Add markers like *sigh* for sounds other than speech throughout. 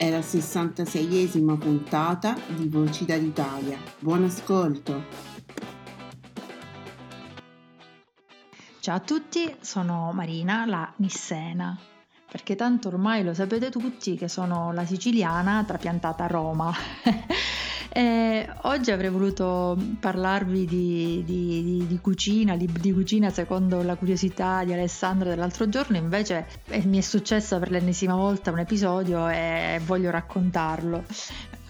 è la 66esima puntata di Voci d'Italia. Buon ascolto! Ciao a tutti, sono Marina, la Nissena, perché tanto ormai lo sapete tutti che sono la siciliana trapiantata a Roma. *laughs* Eh, oggi avrei voluto parlarvi di, di, di, di, cucina, di cucina secondo la curiosità di Alessandra dell'altro giorno, invece eh, mi è successo per l'ennesima volta un episodio e voglio raccontarlo.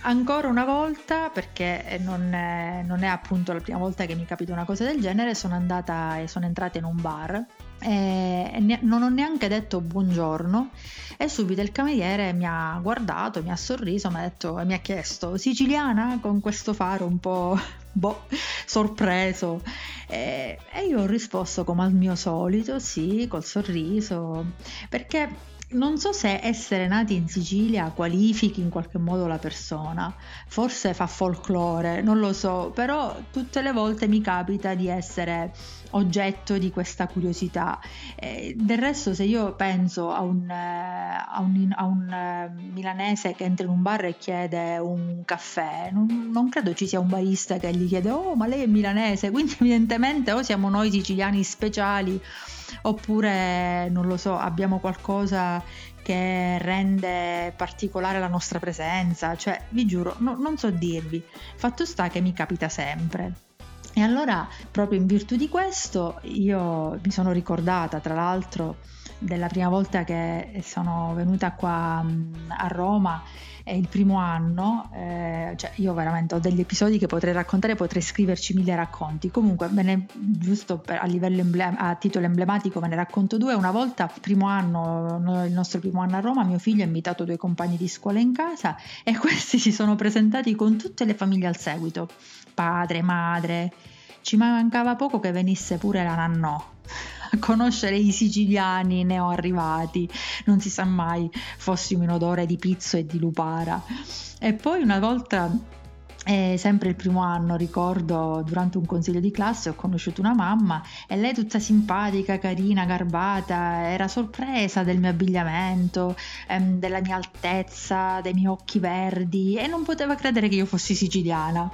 Ancora una volta, perché non è, non è appunto la prima volta che mi capita una cosa del genere, sono andata e sono entrata in un bar e non ho neanche detto buongiorno e subito il cameriere mi ha guardato, mi ha sorriso mi ha detto, e mi ha chiesto siciliana? Con questo faro un po' *laughs* boh, sorpreso. E, e io ho risposto come al mio solito sì col sorriso perché non so se essere nati in Sicilia qualifichi in qualche modo la persona, forse fa folklore, non lo so, però tutte le volte mi capita di essere oggetto di questa curiosità. Eh, del resto, se io penso a un, eh, a un, a un eh, milanese che entra in un bar e chiede un caffè, non, non, credo ci sia un barista che gli chiede: Oh, ma lei è milanese, quindi evidentemente o siamo noi siciliani speciali oppure non lo so, abbiamo qualcosa che rende particolare la nostra presenza, cioè vi giuro, no, non so dirvi, fatto sta che mi capita sempre. E allora, proprio in virtù di questo, io mi sono ricordata, tra l'altro, della prima volta che sono venuta qua a Roma è il primo anno, eh, cioè io veramente ho degli episodi che potrei raccontare, potrei scriverci mille racconti. Comunque, ne, giusto per, a, livello emblem- a titolo emblematico, ve ne racconto due. Una volta, primo anno, il nostro primo anno a Roma, mio figlio ha invitato due compagni di scuola in casa e *laughs* questi si sono presentati con tutte le famiglie al seguito, padre, madre. Ci mancava poco che venisse pure la nannò conoscere i siciliani neoarrivati, non si sa mai, fossimo in odore di pizzo e di lupara. E poi una volta e sempre il primo anno, ricordo, durante un consiglio di classe ho conosciuto una mamma e lei tutta simpatica, carina, garbata, era sorpresa del mio abbigliamento, ehm, della mia altezza, dei miei occhi verdi e non poteva credere che io fossi siciliana.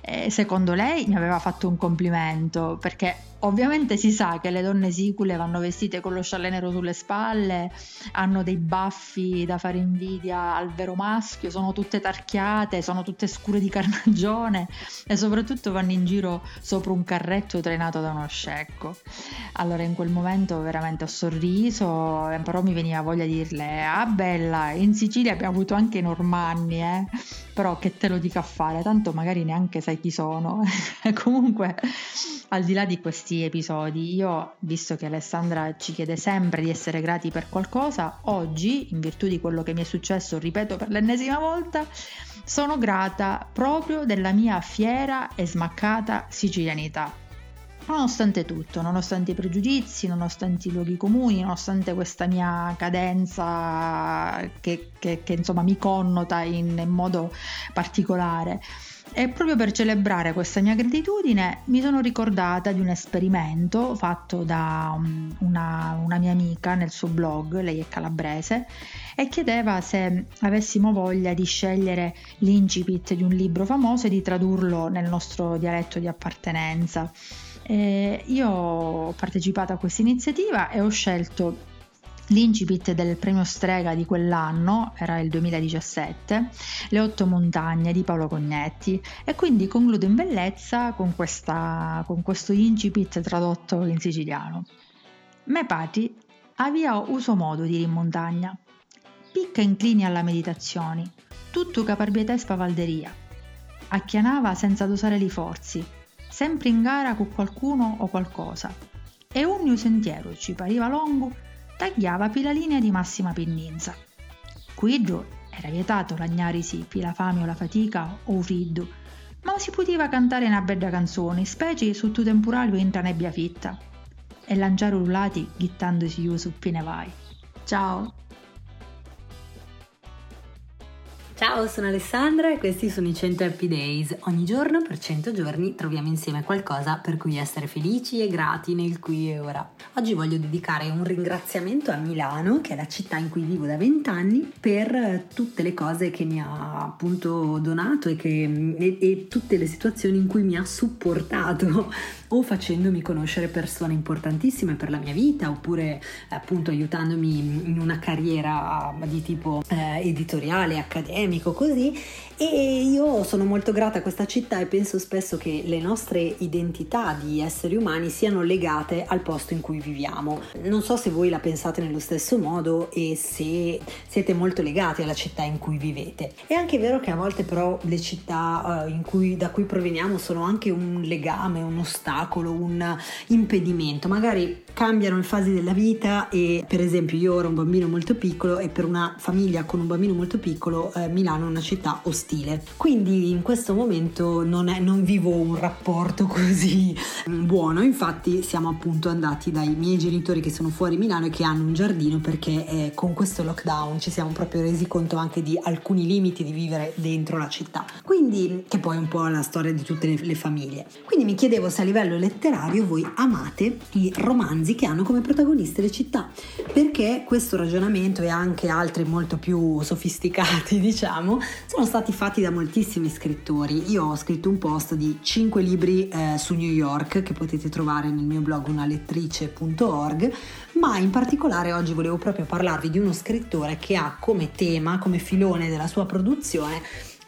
E secondo lei mi aveva fatto un complimento perché Ovviamente si sa che le donne sicule vanno vestite con lo scialle nero sulle spalle, hanno dei baffi da fare invidia al vero maschio, sono tutte tarchiate, sono tutte scure di carnagione e soprattutto vanno in giro sopra un carretto trainato da uno scecco. Allora in quel momento veramente ho sorriso, eh, però mi veniva voglia di dirle, ah bella, in Sicilia abbiamo avuto anche i normanni, eh? però che te lo dica a fare, tanto magari neanche sai chi sono. *laughs* Comunque, al di là di questi episodi, io, visto che Alessandra ci chiede sempre di essere grati per qualcosa, oggi, in virtù di quello che mi è successo, ripeto per l'ennesima volta, sono grata proprio della mia fiera e smaccata sicilianità. Nonostante tutto, nonostante i pregiudizi, nonostante i luoghi comuni, nonostante questa mia cadenza che, che, che insomma mi connota in, in modo particolare. E proprio per celebrare questa mia gratitudine mi sono ricordata di un esperimento fatto da um, una, una, mia amica nel suo blog, lei è calabrese, e chiedeva se avessimo voglia di scegliere l'incipit di un libro famoso e di tradurlo nel nostro dialetto di appartenenza. Eh, io ho partecipato a questa iniziativa e ho scelto L'incipit del premio Strega di quell'anno era il 2017, Le otto montagne di Paolo Cognetti e quindi concludo in bellezza con, questa, con questo incipit tradotto in siciliano. Me pati avia uso modo di in montagna, picca inclini alla meditazione, tutto caparbietà e spavalderia. Acchianava senza dosare li forzi, sempre in gara con qualcuno o qualcosa. E ogni sentiero ci pariva lungo, tagliava pi la linea di massima pendenza. Quidro era vietato lagnarisi pi la fame o la fatica o friddo, ma si poteva cantare una bella canzone, specie sotto temporale o entra nebbia fitta, e lanciare urlati gittandosi giù su pine vai. Ciao! Ciao, sono Alessandra e questi sono i 100 Happy Days. Ogni giorno per 100 giorni troviamo insieme qualcosa per cui essere felici e grati nel qui e ora. Oggi voglio dedicare un ringraziamento a Milano, che è la città in cui vivo da 20 anni, per tutte le cose che mi ha appunto donato e, che, e, e tutte le situazioni in cui mi ha supportato o facendomi conoscere persone importantissime per la mia vita oppure appunto aiutandomi in una carriera di tipo eh, editoriale, accademico, così e io sono molto grata a questa città e penso spesso che le nostre identità di esseri umani siano legate al posto in cui viviamo. Non so se voi la pensate nello stesso modo e se siete molto legati alla città in cui vivete. È anche vero che a volte però le città uh, cui, da cui proveniamo sono anche un legame, un ostacolo, un impedimento. Magari cambiano le fasi della vita e per esempio io ero un bambino molto piccolo e per una famiglia con un bambino molto piccolo eh, Milano è una città ostile stile. Quindi in questo momento non, è, non vivo un rapporto *laughs* così buono, infatti siamo appunto andati dai miei genitori che sono fuori Milano e che hanno un giardino perché eh, con questo lockdown ci siamo proprio resi conto anche di alcuni limiti di vivere dentro la città. Quindi, che poi è un po' la storia di tutte le, le famiglie. Quindi mi chiedevo se a livello letterario voi amate i romanzi che hanno come protagoniste le città, perché questo ragionamento e anche altri molto più sofisticati, *laughs* diciamo, sono stati fatti da moltissimi scrittori. Io ho scritto un post di 5 libri eh, su New York che potete trovare nel mio blog unalettrice.org, ma in particolare oggi volevo proprio parlarvi di uno scrittore che ha come tema, come filone della sua produzione,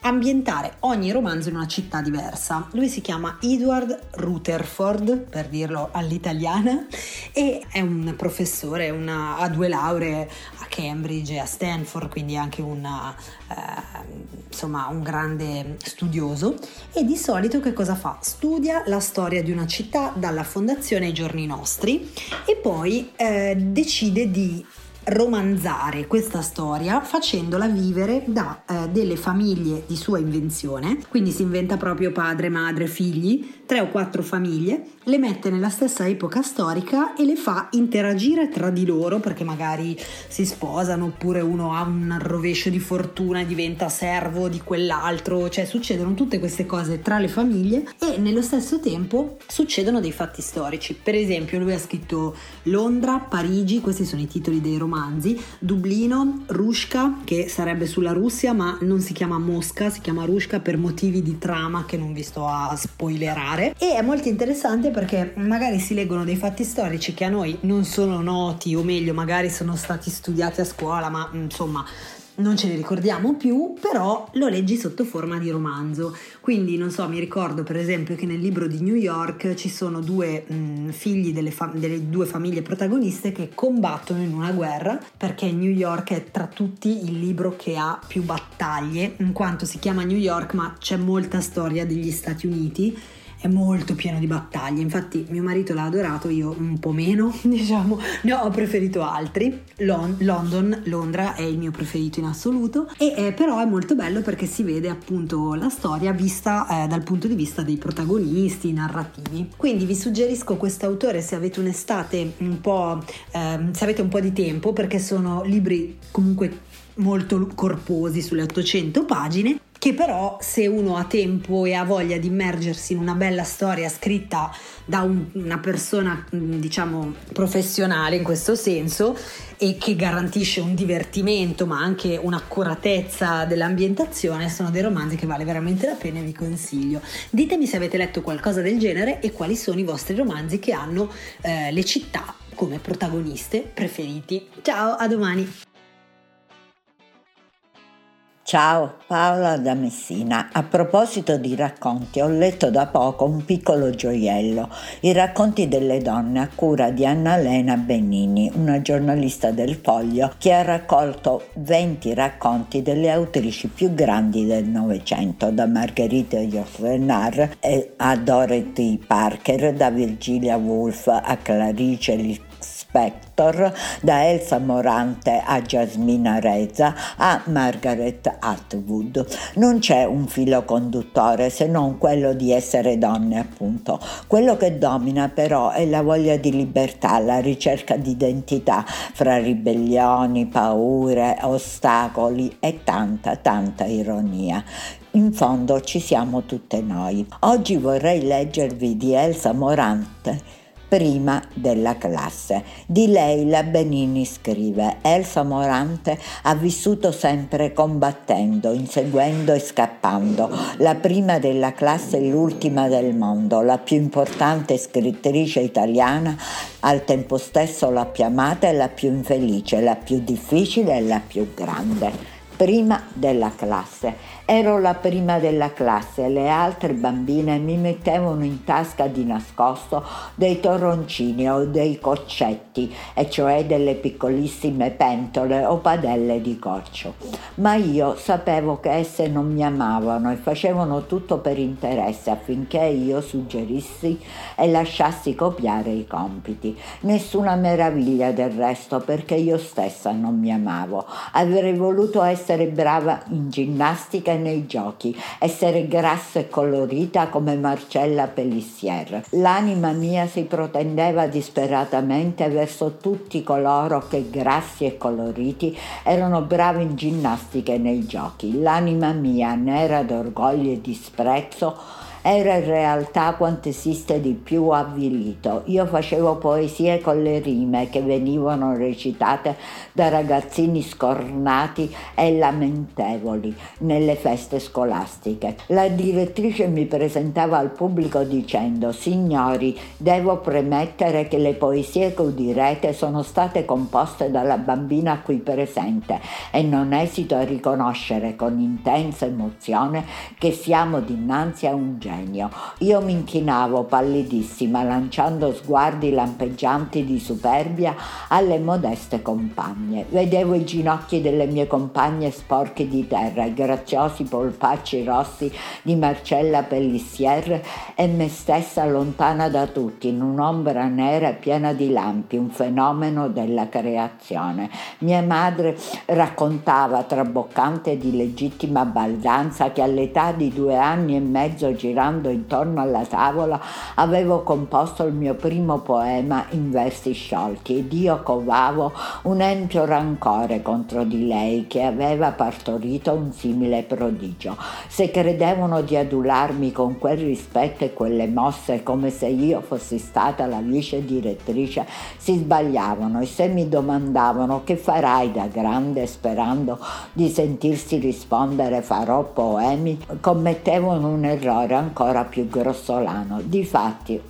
ambientare ogni romanzo in una città diversa. Lui si chiama Edward Rutherford, per dirlo all'italiana, e è un professore, una, ha due lauree a Cambridge e a Stanford, quindi anche una, eh, insomma, un grande studioso. E di solito che cosa fa? Studia la storia di una città dalla fondazione ai giorni nostri e poi eh, decide di romanzare questa storia facendola vivere da eh, delle famiglie di sua invenzione, quindi si inventa proprio padre, madre, figli, tre o quattro famiglie, le mette nella stessa epoca storica e le fa interagire tra di loro perché magari si sposano oppure uno ha un rovescio di fortuna e diventa servo di quell'altro, cioè succedono tutte queste cose tra le famiglie e nello stesso tempo succedono dei fatti storici. Per esempio lui ha scritto Londra, Parigi, questi sono i titoli dei romanzi, Dublino, Rushka, che sarebbe sulla Russia ma non si chiama Mosca, si chiama Rushka per motivi di trama che non vi sto a spoilerare. E è molto interessante perché magari si leggono dei fatti storici che a noi non sono noti o meglio magari sono stati studiati a scuola ma insomma non ce li ricordiamo più, però lo leggi sotto forma di romanzo. Quindi, non so, mi ricordo per esempio che nel libro di New York ci sono due mh, figli delle, fam- delle, due famiglie protagoniste che combattono in una guerra, perché New York è tra tutti il libro che ha più battaglie, in quanto si chiama New York, ma c'è molta storia degli Stati Uniti è molto pieno di battaglie, infatti mio marito l'ha adorato, io un po' meno, *laughs* diciamo, ne ho preferito altri. Lon- London, Londra è il mio preferito in assoluto e eh, però è molto bello perché si vede appunto la storia vista eh, dal punto di vista dei protagonisti narrativi. Quindi vi suggerisco questo autore se avete un'estate un po' eh, se avete un po' di tempo perché sono libri comunque molto corposi sulle 800 pagine che però se uno ha tempo e ha voglia di immergersi in una bella storia scritta da un, una persona diciamo professionale in questo senso e che garantisce un divertimento ma anche un'accuratezza dell'ambientazione sono dei romanzi che vale veramente la pena e vi consiglio. Ditemi se avete letto qualcosa del genere e quali sono i vostri romanzi che hanno eh, le città come protagoniste preferiti. Ciao a domani Ciao, Paola da Messina. A proposito di racconti, ho letto da poco un piccolo gioiello, i racconti delle donne a cura di Annalena Benini, una giornalista del Foglio che ha raccolto 20 racconti delle autrici più grandi del Novecento, da Margherita Yourcenar a Dorothy Parker, da Virgilia Woolf a Clarice Spector, da Elsa Morante a Jasmina Reza a Margaret Atwood. Non c'è un filo conduttore se non quello di essere donne, appunto. Quello che domina però è la voglia di libertà, la ricerca di identità fra ribellioni, paure, ostacoli e tanta, tanta ironia. In fondo ci siamo tutte noi. Oggi vorrei leggervi di Elsa Morante prima della classe. Di lei la Benini scrive, Elsa Morante ha vissuto sempre combattendo, inseguendo e scappando, la prima della classe e l'ultima del mondo, la più importante scrittrice italiana, al tempo stesso la più amata e la più infelice, la più difficile e la più grande prima della classe. Ero la prima della classe le altre bambine mi mettevano in tasca di nascosto dei torroncini o dei coccetti, e cioè delle piccolissime pentole o padelle di corcio. Ma io sapevo che esse non mi amavano e facevano tutto per interesse affinché io suggerissi e lasciassi copiare i compiti. Nessuna meraviglia del resto perché io stessa non mi amavo. Avrei voluto essere essere brava in ginnastica e nei giochi, essere grassa e colorita come Marcella Pellissier. L'anima mia si protendeva disperatamente verso tutti coloro che grassi e coloriti erano bravi in ginnastica e nei giochi. L'anima mia, nera d'orgoglio e disprezzo, era in realtà quanto esiste di più avvilito. Io facevo poesie con le rime che venivano recitate da ragazzini scornati e lamentevoli nelle feste scolastiche. La direttrice mi presentava al pubblico dicendo Signori, devo premettere che le poesie che udirete sono state composte dalla bambina qui presente e non esito a riconoscere con intensa emozione che siamo dinanzi a un genio genio. Io mi inchinavo pallidissima, lanciando sguardi lampeggianti di superbia alle modeste compagne. Vedevo i ginocchi delle mie compagne sporchi di terra, i graziosi polpacci rossi di Marcella Pellissier e me stessa lontana da tutti, in un'ombra nera piena di lampi, un fenomeno della creazione. Mia madre raccontava, traboccante di legittima baldanza, che all'età di due anni e mezzo girava girando intorno alla tavola, avevo composto il mio primo poema in versi sciolti ed io covavo un empio rancore contro di lei che aveva partorito un simile prodigio. Se credevano di adularmi con quel rispetto e quelle mosse come se io fossi stata la vice direttrice, si sbagliavano e se mi domandavano che farai da grande sperando di sentirsi rispondere farò poemi, commettevano un errore ancora più grossolano. Difatti,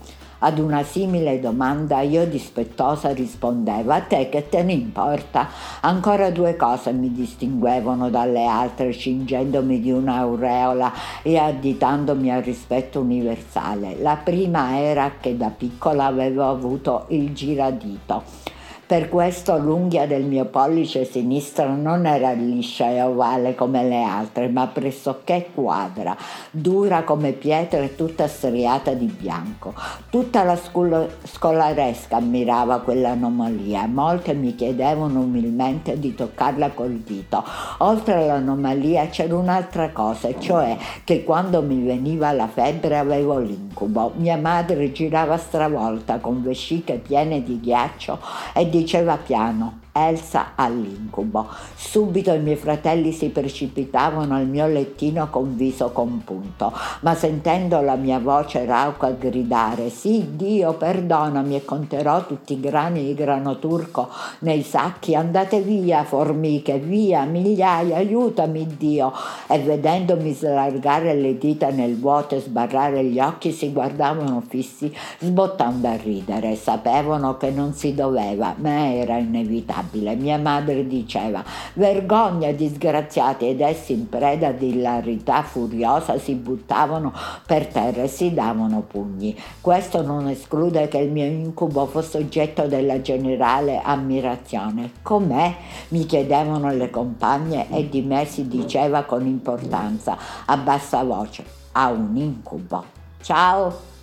ad una simile domanda io dispettosa rispondevo a te che te ne importa? Ancora due cose mi distinguevano dalle altre, cingendomi di un'aureola e additandomi al rispetto universale. La prima era che da piccola avevo avuto il giradito Per questo l'unghia del mio pollice sinistro non era liscia e ovale come le altre, ma pressoché quadra, dura come pietra e tutta striata di bianco. Tutta la scolo- scolaresca ammirava quell'anomalia. Molte mi chiedevano umilmente di toccarla col dito. Oltre all'anomalia c'era un'altra cosa, cioè che quando mi veniva la febbre avevo l'incubo. Mia madre girava stravolta con vesciche piene di ghiaccio e diceva piano Elsa all'incubo. Subito i miei fratelli si precipitavano al mio lettino con viso compunto, ma sentendo la mia voce rauca gridare Sì, Dio, perdonami e conterò tutti i grani di grano turco nei sacchi, andate via, formiche, via, migliaia, aiutami Dio. E vedendomi slargare le dita nel vuoto e sbarrare gli occhi, si guardavano fissi, sbottando a ridere. Sapevano che non si doveva, ma era inevitabile inevitabile. Mia madre diceva vergogna disgraziati ed essi in preda di ilarità furiosa si buttavano per terra e si davano pugni. Questo non esclude che il mio incubo fosse oggetto della generale ammirazione. Com'è? mi chiedevano le compagne e di me si diceva con importanza a bassa voce. Ha un incubo. Ciao!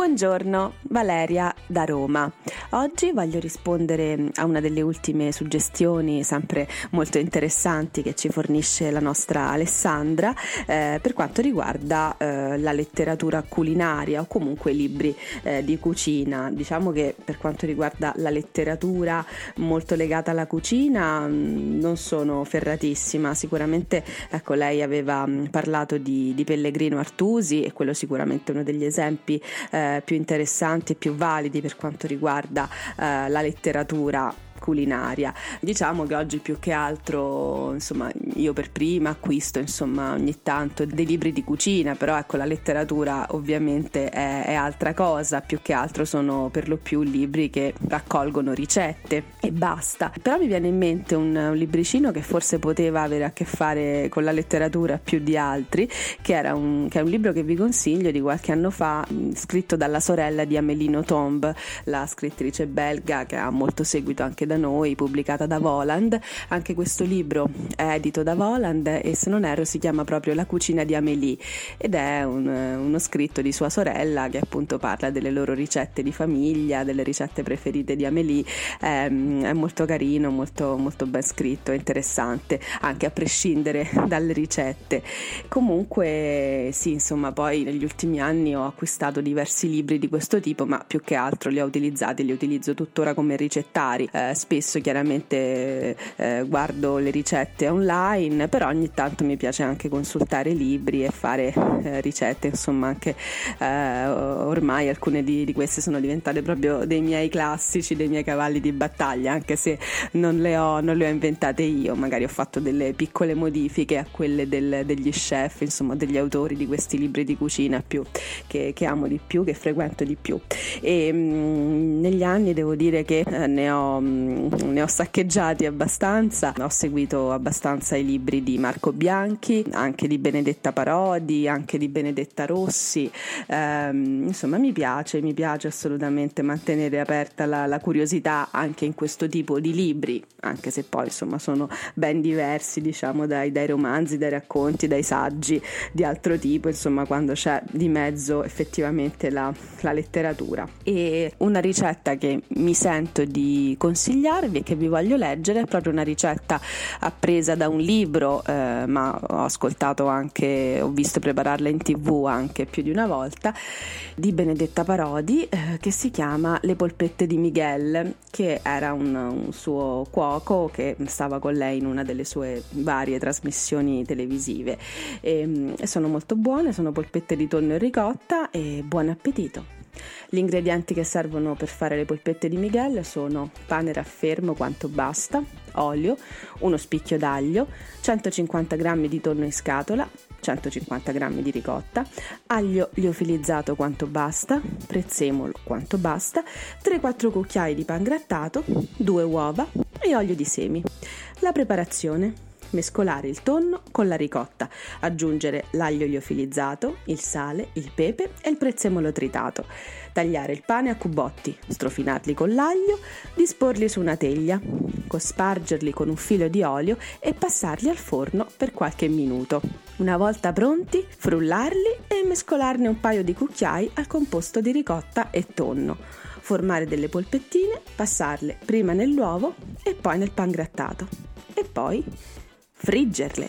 Buongiorno, Valeria da Roma. Oggi voglio rispondere a una delle ultime suggestioni, sempre molto interessanti, che ci fornisce la nostra Alessandra eh, per quanto riguarda eh, la letteratura culinaria o comunque libri eh, di cucina. Diciamo che per quanto riguarda la letteratura molto legata alla cucina mm, non sono ferratissima. Sicuramente ecco, lei aveva mm, parlato di, di Pellegrino Artusi e quello sicuramente è uno degli esempi più interessanti e più validi per quanto riguarda eh, la letteratura culinaria. Diciamo che oggi più che altro, insomma, io per prima acquisto, insomma, ogni tanto dei libri di cucina, però ecco, la letteratura ovviamente è, è altra cosa, più che altro sono per lo più libri che raccolgono ricette e basta. Però mi viene in mente un, un libricino che forse poteva avere a che fare con la letteratura più di altri, che, era un, che è un libro che vi consiglio di qualche anno fa, scritto dalla sorella di Amelino Tomb, la scrittrice belga che ha molto seguito anche da noi, pubblicata da Voland. Anche questo libro è edito da Voland e se non erro si chiama proprio La cucina di Amélie ed è un, uno scritto di sua sorella che appunto parla delle loro ricette di famiglia, delle ricette preferite di Amélie. È, è molto carino, molto, molto ben scritto, interessante, anche a prescindere *laughs* dalle ricette. Comunque sì, insomma, poi negli ultimi anni ho acquistato diversi libri di questo tipo, ma più che altro li ho utilizzati, li utilizzo tuttora come ricettari. Eh, spesso chiaramente eh, guardo le ricette online, però ogni tanto mi piace anche consultare libri e fare eh, ricette, insomma anche eh, ormai alcune di, di, queste sono diventate proprio dei miei classici, dei miei cavalli di battaglia, anche se non le ho, non le ho inventate io, magari ho fatto delle piccole modifiche a quelle del, degli chef, insomma degli autori di questi libri di cucina più, che, che amo di più, che frequento di più. E mh, mm, negli anni devo dire che eh, ne ho mh, ne ho saccheggiati abbastanza, ho seguito abbastanza i libri di Marco Bianchi, anche di Benedetta Parodi, anche di Benedetta Rossi, ehm, insomma mi piace, mi piace assolutamente mantenere aperta la, la, curiosità anche in questo tipo di libri, anche se poi insomma sono ben diversi diciamo dai, dai romanzi, dai racconti, dai saggi di altro tipo, insomma quando c'è di mezzo effettivamente la, la letteratura. E una ricetta che mi sento di consigliare consigliarvi e che vi voglio leggere è proprio una ricetta appresa da un libro, eh, ma ho ascoltato anche, ho visto prepararla in tv anche più di una volta, di Benedetta Parodi, eh, che si chiama Le polpette di Miguel, che era un, un suo cuoco che stava con lei in una delle sue varie trasmissioni televisive. E, e sono molto buone, sono polpette di tonno e ricotta e buon appetito! Gli ingredienti che servono per fare le polpette di Miguel sono pane raffermo quanto basta, olio, uno spicchio d'aglio, 150 g di tonno in scatola, 150 g di ricotta, aglio liofilizzato quanto basta, prezzemolo quanto basta, 3-4 cucchiai di pan grattato, 2 uova e olio di semi. La preparazione mescolare il tonno con la ricotta, aggiungere l'aglio liofilizzato, il sale, il pepe e il prezzemolo tritato. Tagliare il pane a cubotti, strofinarli con l'aglio, disporli su una teglia, cospargerli con un filo di olio e passarli al forno per qualche minuto. Una volta pronti, frullarli e mescolarne un paio di cucchiai al composto di ricotta e tonno. Formare delle polpettine, passarle prima nell'uovo e poi nel pan grattato. E poi friggerle.